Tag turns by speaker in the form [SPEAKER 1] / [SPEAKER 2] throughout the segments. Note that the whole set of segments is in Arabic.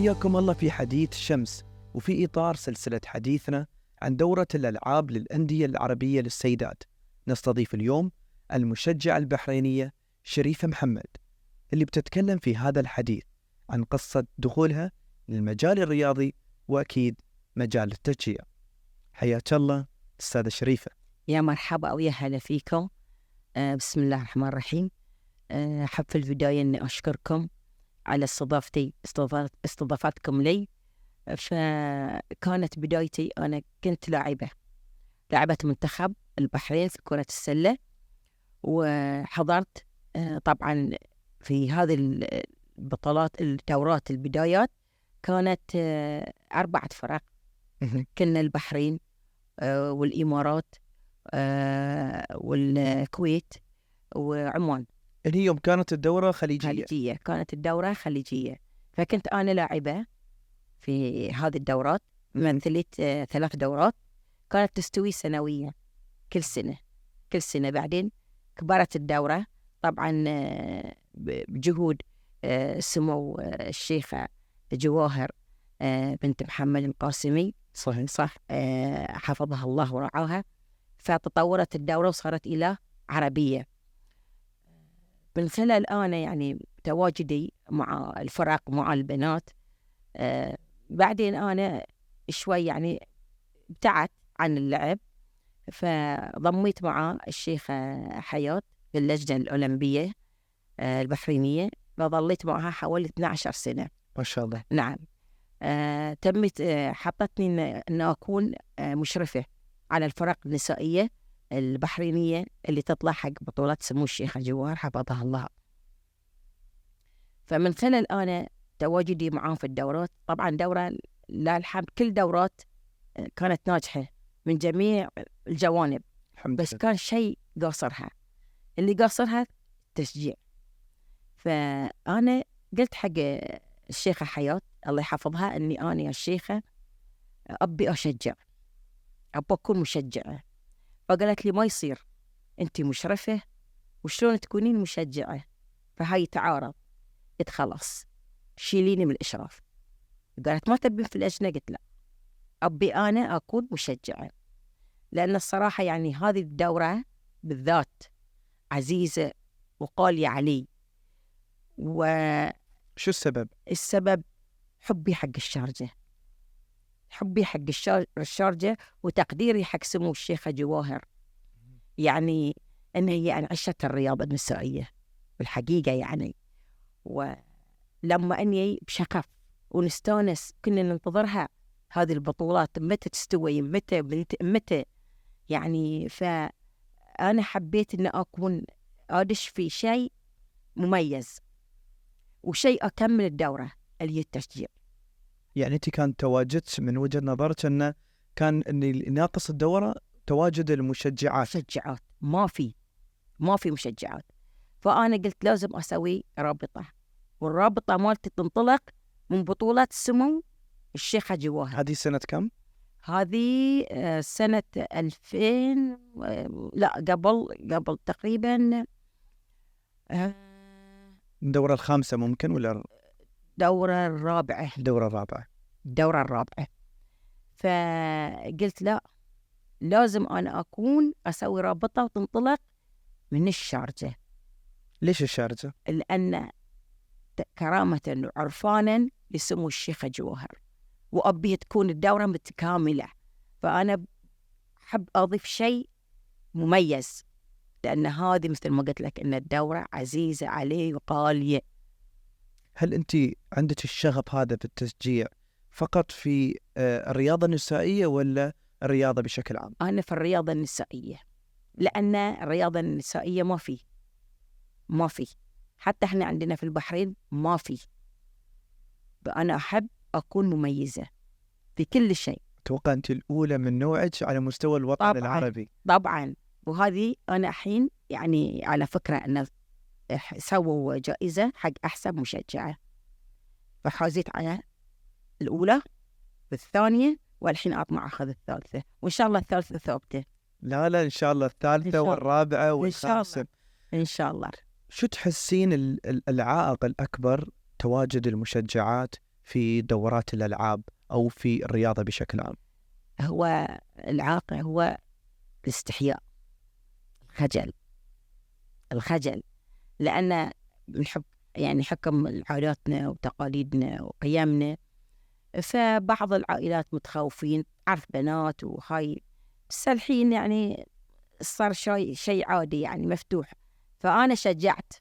[SPEAKER 1] حياكم الله في حديث شمس وفي إطار سلسلة حديثنا عن دورة الألعاب للأندية العربية للسيدات. نستضيف اليوم المشجعة البحرينية شريفة محمد اللي بتتكلم في هذا الحديث عن قصة دخولها للمجال الرياضي وأكيد مجال التشجيع. حياك الله أستاذة شريفة.
[SPEAKER 2] يا مرحبا ويا هلا فيكم. آه بسم الله الرحمن الرحيم. آه، أحب في البداية أني أشكركم على استضافتي استضافت- استضافتكم لي. فكانت بدايتي أنا كنت لاعبة. لاعبة منتخب البحرين في كرة السلة. وحضرت آه، طبعا في هذه البطولات الدورات البدايات كانت آه، أربعة فرق. كنا البحرين آه، والإمارات والكويت وعمان.
[SPEAKER 1] اللي يوم كانت الدورة خليجية.
[SPEAKER 2] خليجية كانت الدورة خليجية. فكنت أنا لاعبة في هذه الدورات مثلت ثلاث دورات. كانت تستوي سنويا كل سنة كل سنة. بعدين كبرت الدورة. طبعا بجهود سمو الشيخة جواهر بنت محمد القاسمي.
[SPEAKER 1] صحيح.
[SPEAKER 2] صح حفظها الله ورعاها. فتطورت الدورة وصارت إلى عربية. من خلال أنا يعني تواجدي مع الفرق مع البنات آه، بعدين أنا شوي يعني ابتعدت عن اللعب فضميت مع الشيخة حياة في اللجنة الأولمبية آه، البحرينية فظليت معها حوالي 12 سنة.
[SPEAKER 1] ما شاء الله.
[SPEAKER 2] نعم. آه، تمت آه، حطتني إن أكون آه، مشرفة على الفرق النسائية. البحرينية اللي تطلع حق بطولات سمو الشيخة جوار حفظها الله. فمن خلال أنا تواجدي معاهم في الدورات طبعا دورة لا الحمد كل دورات آه، كانت ناجحة من جميع الجوانب.
[SPEAKER 1] الحمد
[SPEAKER 2] بس كان شيء قاصرها. اللي قاصرها التشجيع فأنا قلت حق الشيخة حياة الله يحفظها أني أنا يا الشيخة أبي أشجع. أبي أكون مشجعة. فقالت لي ما يصير. أنت مشرفة وشلون تكونين مشجعة؟ فهاي تعارض. قلت خلاص شيليني من الإشراف. قالت ما تبين في اللجنة قلت لا. أبي أنا أكون مشجعة. لأن الصراحة يعني هذه الدورة بالذات عزيزة وغالية علي.
[SPEAKER 1] شو السبب؟
[SPEAKER 2] والسبب حبي حق الشارجة. حبي حق الشار- الشارجة وتقديري حق سمو الشيخة جواهر. يعني أن هي يعني عشت الرياضة النسائية بالحقيقة يعني. ولما أني بشغف ونستانس كنا ننتظرها هذه البطولات متى تستوي متى متى؟ يعني فأنا حبيت أن أكون أدش في شيء مميز وشيء أكمل الدورة اللي هي التشجيع
[SPEAKER 1] يعني أنت كان تواجدك من وجهة نظرك أنه كان اللي ناقص الدورة تواجد المشجعات.
[SPEAKER 2] مشجعات. ما في. ما في مشجعات. فأنا قلت لازم أسوي رابطة. والرابطة مالتي تنطلق من بطولة سمو الشيخة جواهر
[SPEAKER 1] هذه سنة كم؟
[SPEAKER 2] هذه آه، سنة 2000 آه، لا قبل قبل تقريبا آه،
[SPEAKER 1] الدورة الخامسة ممكن ولا
[SPEAKER 2] الدورة الرابعة.
[SPEAKER 1] الدورة الرابعة؟
[SPEAKER 2] الدورة الرابعة. فقلت لا لازم أنا أكون أسوي رابطة وتنطلق من الشارجة.
[SPEAKER 1] ليش الشارجة؟
[SPEAKER 2] لأن كرامة وعرفانا لسمو الشيخة جوهر وأبي تكون الدورة متكاملة. فأنا أحب أضيف شيء مميز لأن هذه مثل ما قلت لك أن الدورة عزيزة علي وغالية
[SPEAKER 1] هل أنت عندك الشغف هذا بالتشجيع فقط في آه، الرياضة النسائية ولا الرياضة بشكل عام؟
[SPEAKER 2] أنا في الرياضة النسائية لأن الرياضة النسائية ما في ما في حتى إحنا عندنا في البحرين ما في أنا أحب أكون مميزة في كل شيء
[SPEAKER 1] أتوقع أنت الأولى من نوعك على مستوى الوطن
[SPEAKER 2] طبعاً.
[SPEAKER 1] العربي
[SPEAKER 2] طبعا وهذه أنا الحين يعني على فكرة أن إح- سووا جائزة حق أحسن مشجعة فحازيت على الأولى والثانية والحين أطمع أخذ الثالثة. وإن شاء الله الثالثة ثابتة
[SPEAKER 1] لا لا إن شاء الله الثالثة. والرابعة. والخامسة.
[SPEAKER 2] إن شاء الله.
[SPEAKER 1] شو تحسين ال- ال- العائق الأكبر تواجد المشجعات في دورات الألعاب أو في الرياضة بشكل عام؟
[SPEAKER 2] هو العائق هو الاستحياء. الخجل. الخجل. لأن نحب يعني حكم عاداتنا وتقاليدنا وقيمنا. فبعض العائلات متخوفين عرف بنات وهاي. بس الحين يعني صار شيء شيء عادي يعني مفتوح. فأنا شجعت.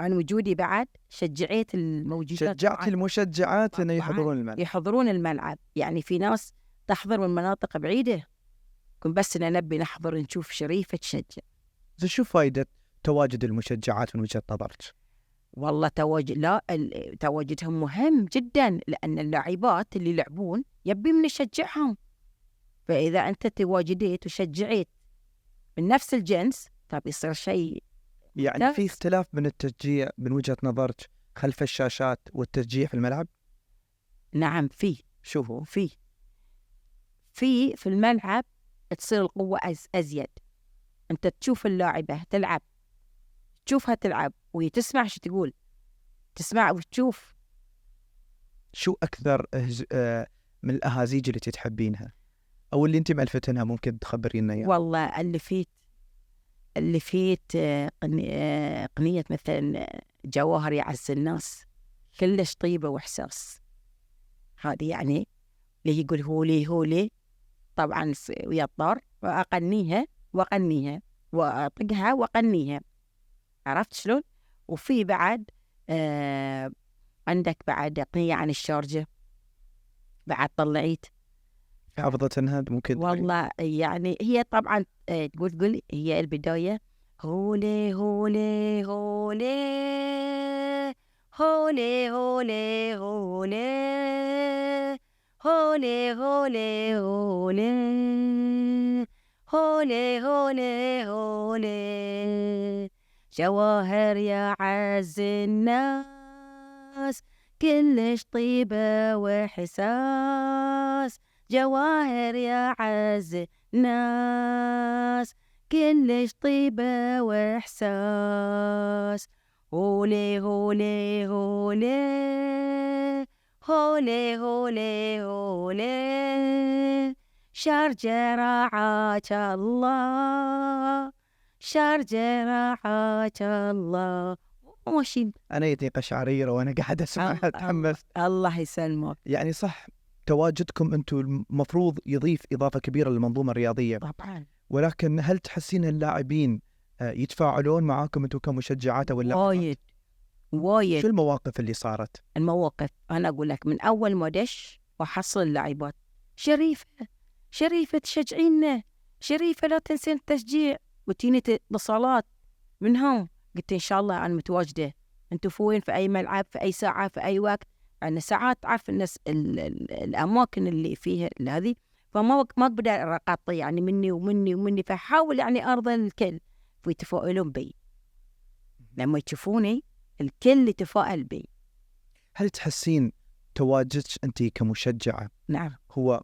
[SPEAKER 2] أنا وجودي بعد شجعت الموجودات
[SPEAKER 1] شجعت. المشجعات أن. يحضرون الملعب.
[SPEAKER 2] يحضرون الملعب. يعني في ناس تحضر من مناطق بعيدة. كن بس نبي نحضر نشوف شريفة تشجع.
[SPEAKER 1] شو فائدة تواجد المشجعات من وجهة نظرك؟
[SPEAKER 2] والله تواجد لا تواجدهم مهم جدا لأن اللاعبات اللي يلعبون يبي من يشجعهم فإذا أنت تواجديت وشجعيت من نفس الجنس طب يصير شيء
[SPEAKER 1] يعني. في اختلاف من التشجيع من وجهة نظرك خلف الشاشات والتشجيع في الملعب؟
[SPEAKER 2] نعم في
[SPEAKER 1] شو هو؟
[SPEAKER 2] في في في الملعب تصير القوة أز أزيد أنت تشوف اللاعبة تلعب تشوفها تلعب وهي تسمع شو تقول. تسمع وتشوف.
[SPEAKER 1] شو أكثر أهز... آه، من الأهازيج اللي تحبينها؟ أو اللي أنت مألفتنها ممكن تخبرينا إياها؟
[SPEAKER 2] والله اللي فيت اللي فيت آه، آه، قنية مثلا آه، جواهر يعز الناس. كلش طيبة وإحساس. هذه يعني اللي يقول هولي هولي طبعا س- ويا الطار. وأغنيها وأغنيها وأطقها وأغنيها عرفت شلون؟ وفي بعد آه عندك بعد قنية عن الشارجة بعد طلعيت
[SPEAKER 1] حافظة انها ممكن؟
[SPEAKER 2] والله يعني هي طبعا آه، تقول تقول هي البداية هولي هولي هولي هولي هولي هولي هولي هولي هولي هولي هولي هولي جواهر يا عز الناس كلش طيبة وحساس جواهر يا عز ناس كلش طيبة وإحساس. هولي هولي هولي هولي هولي هولي. شارجة رعاك الله. شارجة رعاك الله. ماشي
[SPEAKER 1] أنا يتني قشعريرة وأنا قاعد اسمعها
[SPEAKER 2] الله-
[SPEAKER 1] تحمست
[SPEAKER 2] الله يسلمك.
[SPEAKER 1] يعني صح تواجدكم أنتم المفروض يضيف إضافة كبيرة للمنظومة الرياضية.
[SPEAKER 2] طبعا.
[SPEAKER 1] ولكن هل تحسين اللاعبين آه، يتفاعلون معاكم أنتم كمشجعات أو اللاعبات؟
[SPEAKER 2] وايد. وايد.
[SPEAKER 1] شو المواقف اللي صارت؟
[SPEAKER 2] المواقف. أنا أقول لك من أول ما دش وحصل اللاعبات. شريفة. شريفة تشجعينا شريفة لا تنسين التشجيع. وتجيني اتصالات منهم قلت إن شاء الله أنا متواجدة. أنتوا في وين في أي ملعب؟ في أي ساعة؟ في أي وقت؟ أنا ساعات تعرف الناس ال ال الأماكن اللي فيها هذه فما ما أقدر أقاطع يعني مني ومني ومني. فحاول يعني أرضى الكل ويتفائلون بي. لما يشوفوني الكل يتفائل بي.
[SPEAKER 1] هل تحسين تواجدك أنت كمشجعة
[SPEAKER 2] نعم.
[SPEAKER 1] هو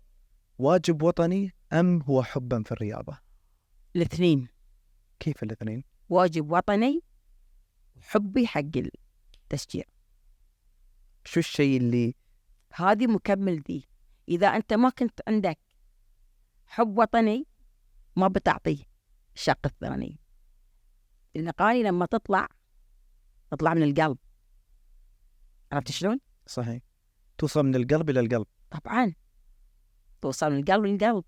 [SPEAKER 1] واجب وطني أم هو حبا في الرياضة؟
[SPEAKER 2] الاثنين.
[SPEAKER 1] كيف الاثنين؟
[SPEAKER 2] واجب وطني وحبي حق التشجيع.
[SPEAKER 1] شو الشيء اللي
[SPEAKER 2] هذه مكمل ذي إذا أنت ما كنت عندك حب وطني ما بتعطيه الشق الثاني. الأغاني لما تطلع تطلع من القلب. عرفت شلون؟
[SPEAKER 1] صحيح. توصل من القلب إلى القلب.
[SPEAKER 2] طبعا. توصل من القلب للقلب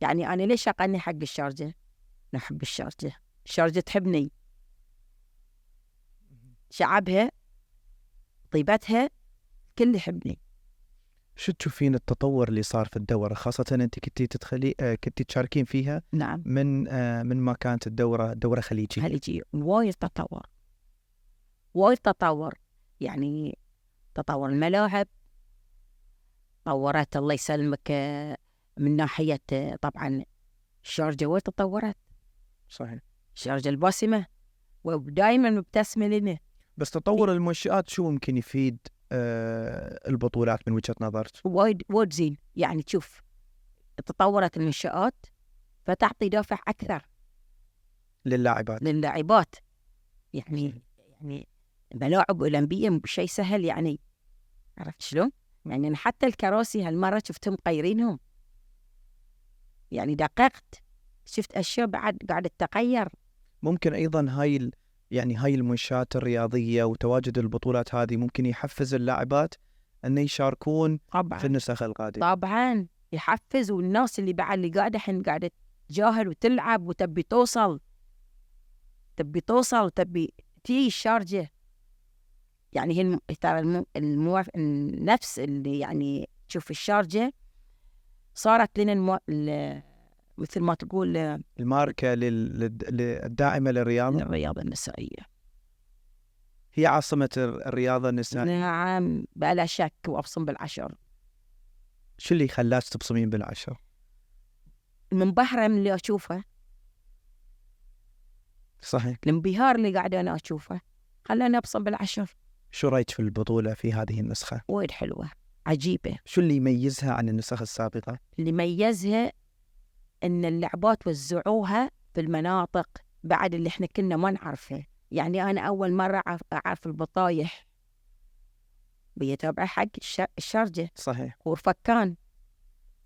[SPEAKER 2] يعني أنا ليش أغني حق الشارجة؟ نحب الشارجة. الشارجة تحبني. شعبها طيبتها كل يحبني.
[SPEAKER 1] شو تشوفين التطور اللي صار في الدورة؟ خاصة أنت كنتي تدخلي آه، كنتي تشاركين فيها
[SPEAKER 2] نعم.
[SPEAKER 1] من آه، من ما كانت الدورة دورة خليجية.
[SPEAKER 2] خليجي وايد تطور. وايد تطور. يعني تطور الملاعب. طورت الله يسلمك آه، من ناحية طبعا الشارجة وايد تطورت.
[SPEAKER 1] صحيح.
[SPEAKER 2] الشارجة الباسمة ودائما مبتسمة لنا.
[SPEAKER 1] بس تطور المنشآت شو ممكن يفيد آه، البطولات من وجهة نظرك؟
[SPEAKER 2] وايد وايد زين. يعني تشوف تطورت المنشآت فتعطي دافع أكثر
[SPEAKER 1] للاعبات.
[SPEAKER 2] للاعبات. يعني يعني ملاعب أولمبية شيء سهل يعني. عرفت شلون؟ يعني أنا حتى الكراسي هالمرة شفتهم مغيرينهم يعني دققت شفت أشياء بعد قاعدة تتغير.
[SPEAKER 1] ممكن أيضا هاي. يعني هاي المنشات الرياضية وتواجد البطولات هذه ممكن يحفز اللاعبات ان يشاركون
[SPEAKER 2] طبعا
[SPEAKER 1] في النسخ القادمة
[SPEAKER 2] طبعا يحفز والناس اللي بعد اللي قاعدة الحين قاعدة تجاهد وتلعب وتبي توصل تبي توصل وتبي تي الشارجه يعني هي. ترى. النفس اللي يعني تشوف الشارجة صارت لنا المو... مثل ما تقول
[SPEAKER 1] الماركة لل... لل- للداعمه للرياضة؟
[SPEAKER 2] الرياضه النسائية.
[SPEAKER 1] هي عاصمة الر- الرياضة النسائية؟
[SPEAKER 2] نعم بلا شك وأبصم بالعشر.
[SPEAKER 1] شو اللي خلاك تبصمين بالعشر؟
[SPEAKER 2] من اللي أشوفه.
[SPEAKER 1] صحيح.
[SPEAKER 2] الانبهار اللي قاعدة أنا أشوفه. خلاني أبصم بالعشر.
[SPEAKER 1] شو رأيك في البطولة في هذه النسخة؟
[SPEAKER 2] وايد حلوة. عجيبة.
[SPEAKER 1] شو اللي يميزها عن النسخ السابقة؟
[SPEAKER 2] اللي ميزها إن اللعبات وزعوها في المناطق بعد اللي إحنا كنا ما نعرفه يعني أنا أول مرة اعرف البطايح. بيتابع حق الش- الشارجة.
[SPEAKER 1] صحيح.
[SPEAKER 2] ورفكان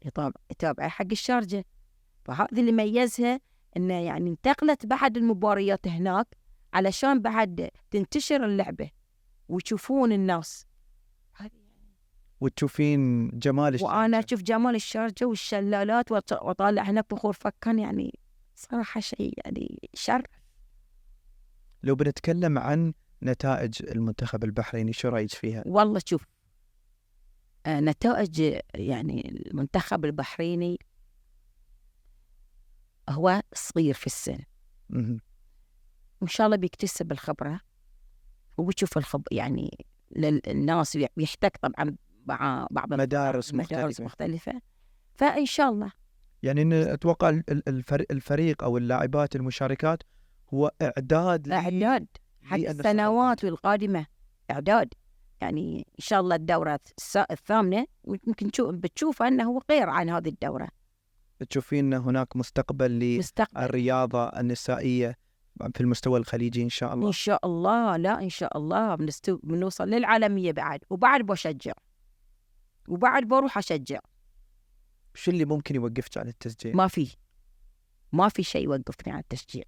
[SPEAKER 2] يتابع يتابع حق الشارجة. فهذا اللي ميزها إنه يعني انتقلت بعد المباريات هناك علشان بعد تنتشر اللعبة ويشوفون الناس.
[SPEAKER 1] وتشوفين جمال
[SPEAKER 2] وأنا
[SPEAKER 1] الشاشة.
[SPEAKER 2] أشوف جمال الشارجه والشلالات واطالع هناك بخور فكان يعني صراحة شيء يعني شر
[SPEAKER 1] لو بنتكلم عن نتائج المنتخب البحريني شو رأيك فيها؟
[SPEAKER 2] والله شوف آه، نتائج يعني المنتخب البحريني هو صغير في السن. وان شاء الله بيكتسب الخبرة وبيشوف الخب يعني للناس بيحتك طبعا مع بعض
[SPEAKER 1] مدارس
[SPEAKER 2] مدارس
[SPEAKER 1] مختلفة.
[SPEAKER 2] فإن شاء الله.
[SPEAKER 1] يعني إن ال- الفريق, أو اللاعبات المشاركات هو إعداد ل-
[SPEAKER 2] إعداد حق السنوات القادمة. إعداد. يعني إن شاء الله الدورة الثامنة يمكن تشوف بتشوف أنه غير عن هذه الدورة.
[SPEAKER 1] تشوفين هناك مستقبل للرياضه النسائية في المستوى الخليجي إن شاء الله.
[SPEAKER 2] إن شاء الله. لا إن شاء الله بنستو... بنوصل للعالمية بعد. وبعد بشجع وبعد بروح أشجع.
[SPEAKER 1] شو اللي ممكن يوقفك عن التسجيل؟
[SPEAKER 2] ما في. ما في شيء يوقفني عن التشجيع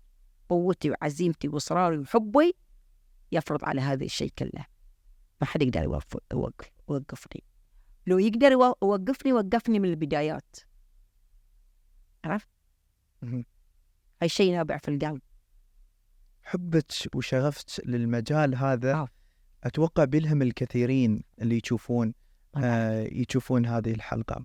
[SPEAKER 2] قوتي وعزيمتي وإصراري وحبي يفرض على هذا الشيء كله. ما حد يقدر يوقف يوقف يوقفني. لو يقدر يو- يوقفني وقفني من البدايات. عرفت؟ هاي شيء نابع في القلب.
[SPEAKER 1] حبك وشغفك للمجال هذا
[SPEAKER 2] آه.
[SPEAKER 1] أتوقع بيلهم الكثيرين اللي يشوفون. يشوفون هذه الحلقة.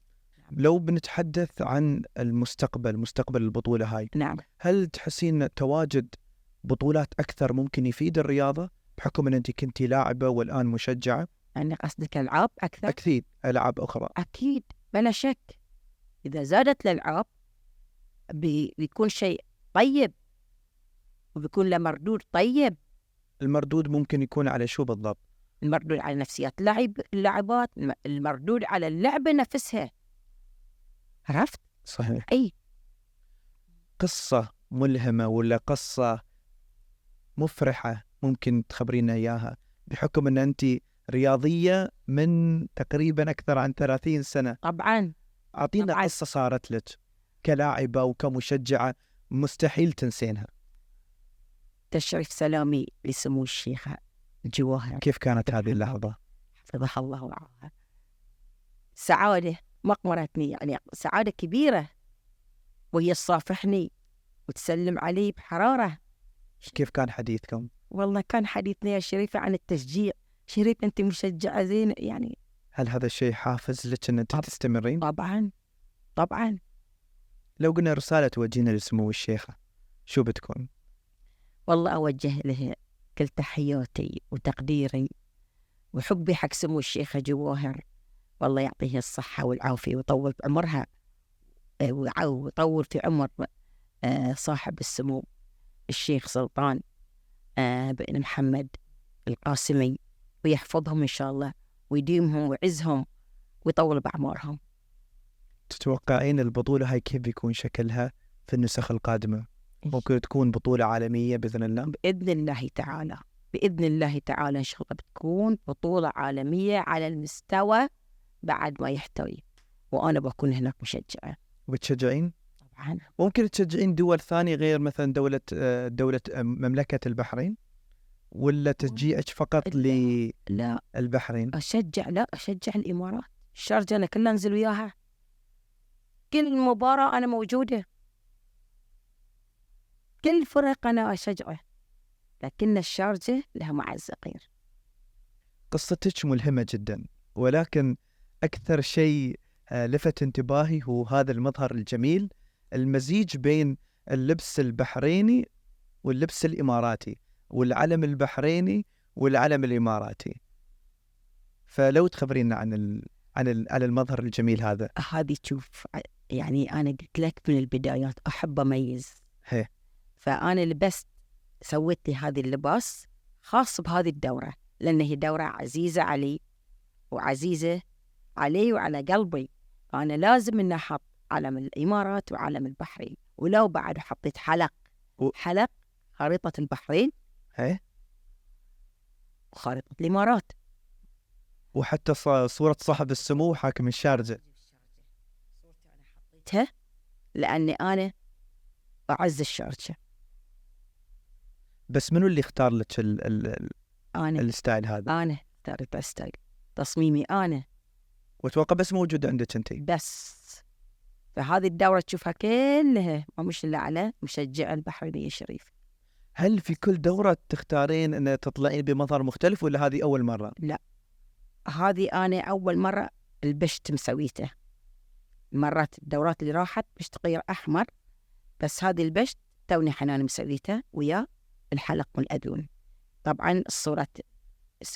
[SPEAKER 1] لو بنتحدث عن المستقبل مستقبل البطولة هاي
[SPEAKER 2] نعم.
[SPEAKER 1] هل تحسين تواجد بطولات أكثر ممكن يفيد الرياضة؟ بحكم إن أنت كنتي لاعبة والآن مشجعة.
[SPEAKER 2] يعني قصدك ألعاب أكثر؟
[SPEAKER 1] أكيد ألعاب أخرى.
[SPEAKER 2] أكيد بلا شك. إذا زادت الألعاب بي- بيكون شيء طيب. وبيكون له مردود طيب.
[SPEAKER 1] المردود ممكن يكون على شو بالضبط؟
[SPEAKER 2] المردود على نفسيات اللاعب اللاعبات الم- المردود على اللعبة نفسها. عرفت؟
[SPEAKER 1] صحيح.
[SPEAKER 2] أي.
[SPEAKER 1] قصة ملهمة ولا قصة مفرحة ممكن تخبرينا إياها؟ بحكم إن انت رياضية من تقريبا أكثر عن 30 سنة.
[SPEAKER 2] طبعا.
[SPEAKER 1] أعطينا
[SPEAKER 2] طبعاً.
[SPEAKER 1] قصة صارت لك كلاعبة وكمشجعة مستحيل تنسينها.
[SPEAKER 2] تشريف سلامي لسمو الشيخة. جواهر
[SPEAKER 1] كيف كانت هذه اللحظة؟
[SPEAKER 2] حفظها الله ورعاها سعادة ما قمرتني يعني سعادة كبيرة وهي تصافحني وتسلم علي بحرارة.
[SPEAKER 1] كيف كان حديثكم؟
[SPEAKER 2] والله كان حديثنا يا شريفة عن التشجيع. شريف أنت مشجعة زين يعني
[SPEAKER 1] هل هذا الشيء حافز لك أنت
[SPEAKER 2] طب-
[SPEAKER 1] تستمرين؟
[SPEAKER 2] طبعا طبعا.
[SPEAKER 1] لو قلنا رسالة توجهينا لسمو الشيخة شو بتكون؟
[SPEAKER 2] والله أوجه له كل تحياتي وتقديري وحبي حق سمو الشيخة جواهر والله يعطيها الصحة والعافية ويطول في عمرها ويع- ويطول في عمر آه، صاحب السمو الشيخ سلطان آه، بن محمد القاسمي ويحفظهم إن شاء الله ويديمهم ويعزهم ويطول بأعمارهم.
[SPEAKER 1] تتوقعين البطولة هاي كيف بيكون شكلها في النسخ القادمة؟ ممكن تكون بطولة عالمية بإذن الله
[SPEAKER 2] بإذن الله تعالى بإذن الله تعالى إن شاء الله بتكون بطولة عالمية على المستوى بعد ما يحتوي وأنا بكون هناك مشجعة
[SPEAKER 1] وبتشجعين؟
[SPEAKER 2] طبعا
[SPEAKER 1] ممكن تشجعين دول ثانية غير مثلا دولة دولة آه، مملكة البحرين؟ ولا تشجيعك فقط
[SPEAKER 2] لا. لا
[SPEAKER 1] للبحرين؟
[SPEAKER 2] أشجع لا أشجع الإمارات الشارجة أنا كلها أنزل وياها كل مباراة أنا موجودة كل فرق أنا أشجعه لكن الشارجة لها معزة غير
[SPEAKER 1] قصتك ملهمة جدا ولكن أكثر شيء آه، لفت انتباهي هو هذا المظهر الجميل المزيج بين اللبس البحريني واللبس الإماراتي والعلم البحريني والعلم الإماراتي. فلو تخبرينا عن ال... عن ال... عن المظهر الجميل هذا.
[SPEAKER 2] هذه تشوف يعني أنا قلت لك من البدايات أحب أميز.
[SPEAKER 1] هي.
[SPEAKER 2] فأنا لبست سويت لي هذه اللباس خاص بهذه الدورة لأن هي دورة عزيزة علي وعزيزة علي وعلى قلبي. فأنا لازم إني أحط علم الإمارات وعلم البحرين ولو بعد حطيت حلق.
[SPEAKER 1] و-
[SPEAKER 2] حلق خريطة البحرين.
[SPEAKER 1] هي.
[SPEAKER 2] وخريطة الإمارات.
[SPEAKER 1] وحتى. صورة صاحب السمو حاكم الشارجة.
[SPEAKER 2] حطيتها لأني أنا أعز الشارجة.
[SPEAKER 1] بس منو اللي اختار لك ال... ال...
[SPEAKER 2] أنا.
[SPEAKER 1] الستايل هذا؟
[SPEAKER 2] أنا اخترت style. تصميمي أنا.
[SPEAKER 1] وأتوقع بس موجود عندك أنت.
[SPEAKER 2] بس. فهذه الدورة تشوفها كلها. ما مش إلا على مشجع البحرينية الشريف.
[SPEAKER 1] هل في كل دورة تختارين أن تطلعين بمظهر مختلف ولا هذه أول مرة؟
[SPEAKER 2] هذه أنا أول مرة البشت مسويته. مرات الدورات اللي راحت بشت غير أحمر بس هذه البشت توني حنان مسويته ويا الحلق والأذون. طبعا الصورة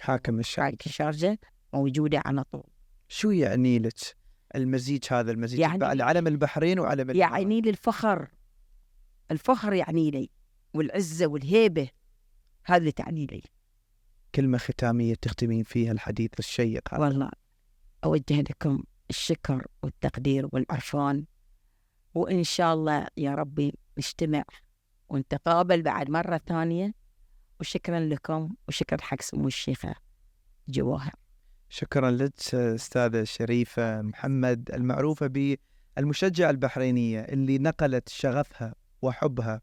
[SPEAKER 1] حاكم الشارجة
[SPEAKER 2] الشارجة موجودة على طول.
[SPEAKER 1] شو يعني لك المزيج هذا المزيج
[SPEAKER 2] يعني-
[SPEAKER 1] يعني علم البحرين وعلم الإمارات؟
[SPEAKER 2] يعني لي الفخر. الفخر يعني لي والعزة والهيبة. هذا اللي تعني لي.
[SPEAKER 1] كلمة ختامية تختمين فيها الحديث الشيق هذا.
[SPEAKER 2] والله أوجه لكم الشكر والتقدير والعرفان وإن شاء الله يا ربي نجتمع ونتقابل بعد مرة ثانية. وشكرا لكم وشكرا حق سمو الشيخة جواهر
[SPEAKER 1] شكرا لك أستاذة شريفة محمد المعروفة بالمشجعة البحرينية اللي نقلت شغفها وحبها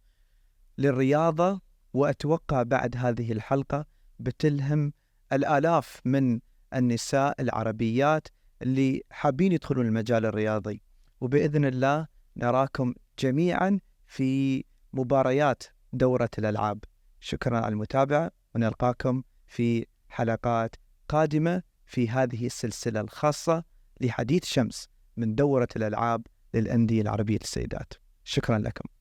[SPEAKER 1] للرياضة وأتوقع بعد هذه الحلقة بتلهم الآلاف من النساء العربيات اللي حابين يدخلون المجال الرياضي. وبإذن الله نراكم جميعا في مباريات دورة الألعاب. شكرا على المتابعة ونلقاكم في حلقات قادمة في هذه السلسلة الخاصة لحديث شمس من دورة الألعاب للأندية العربية للسيدات. شكرا لكم.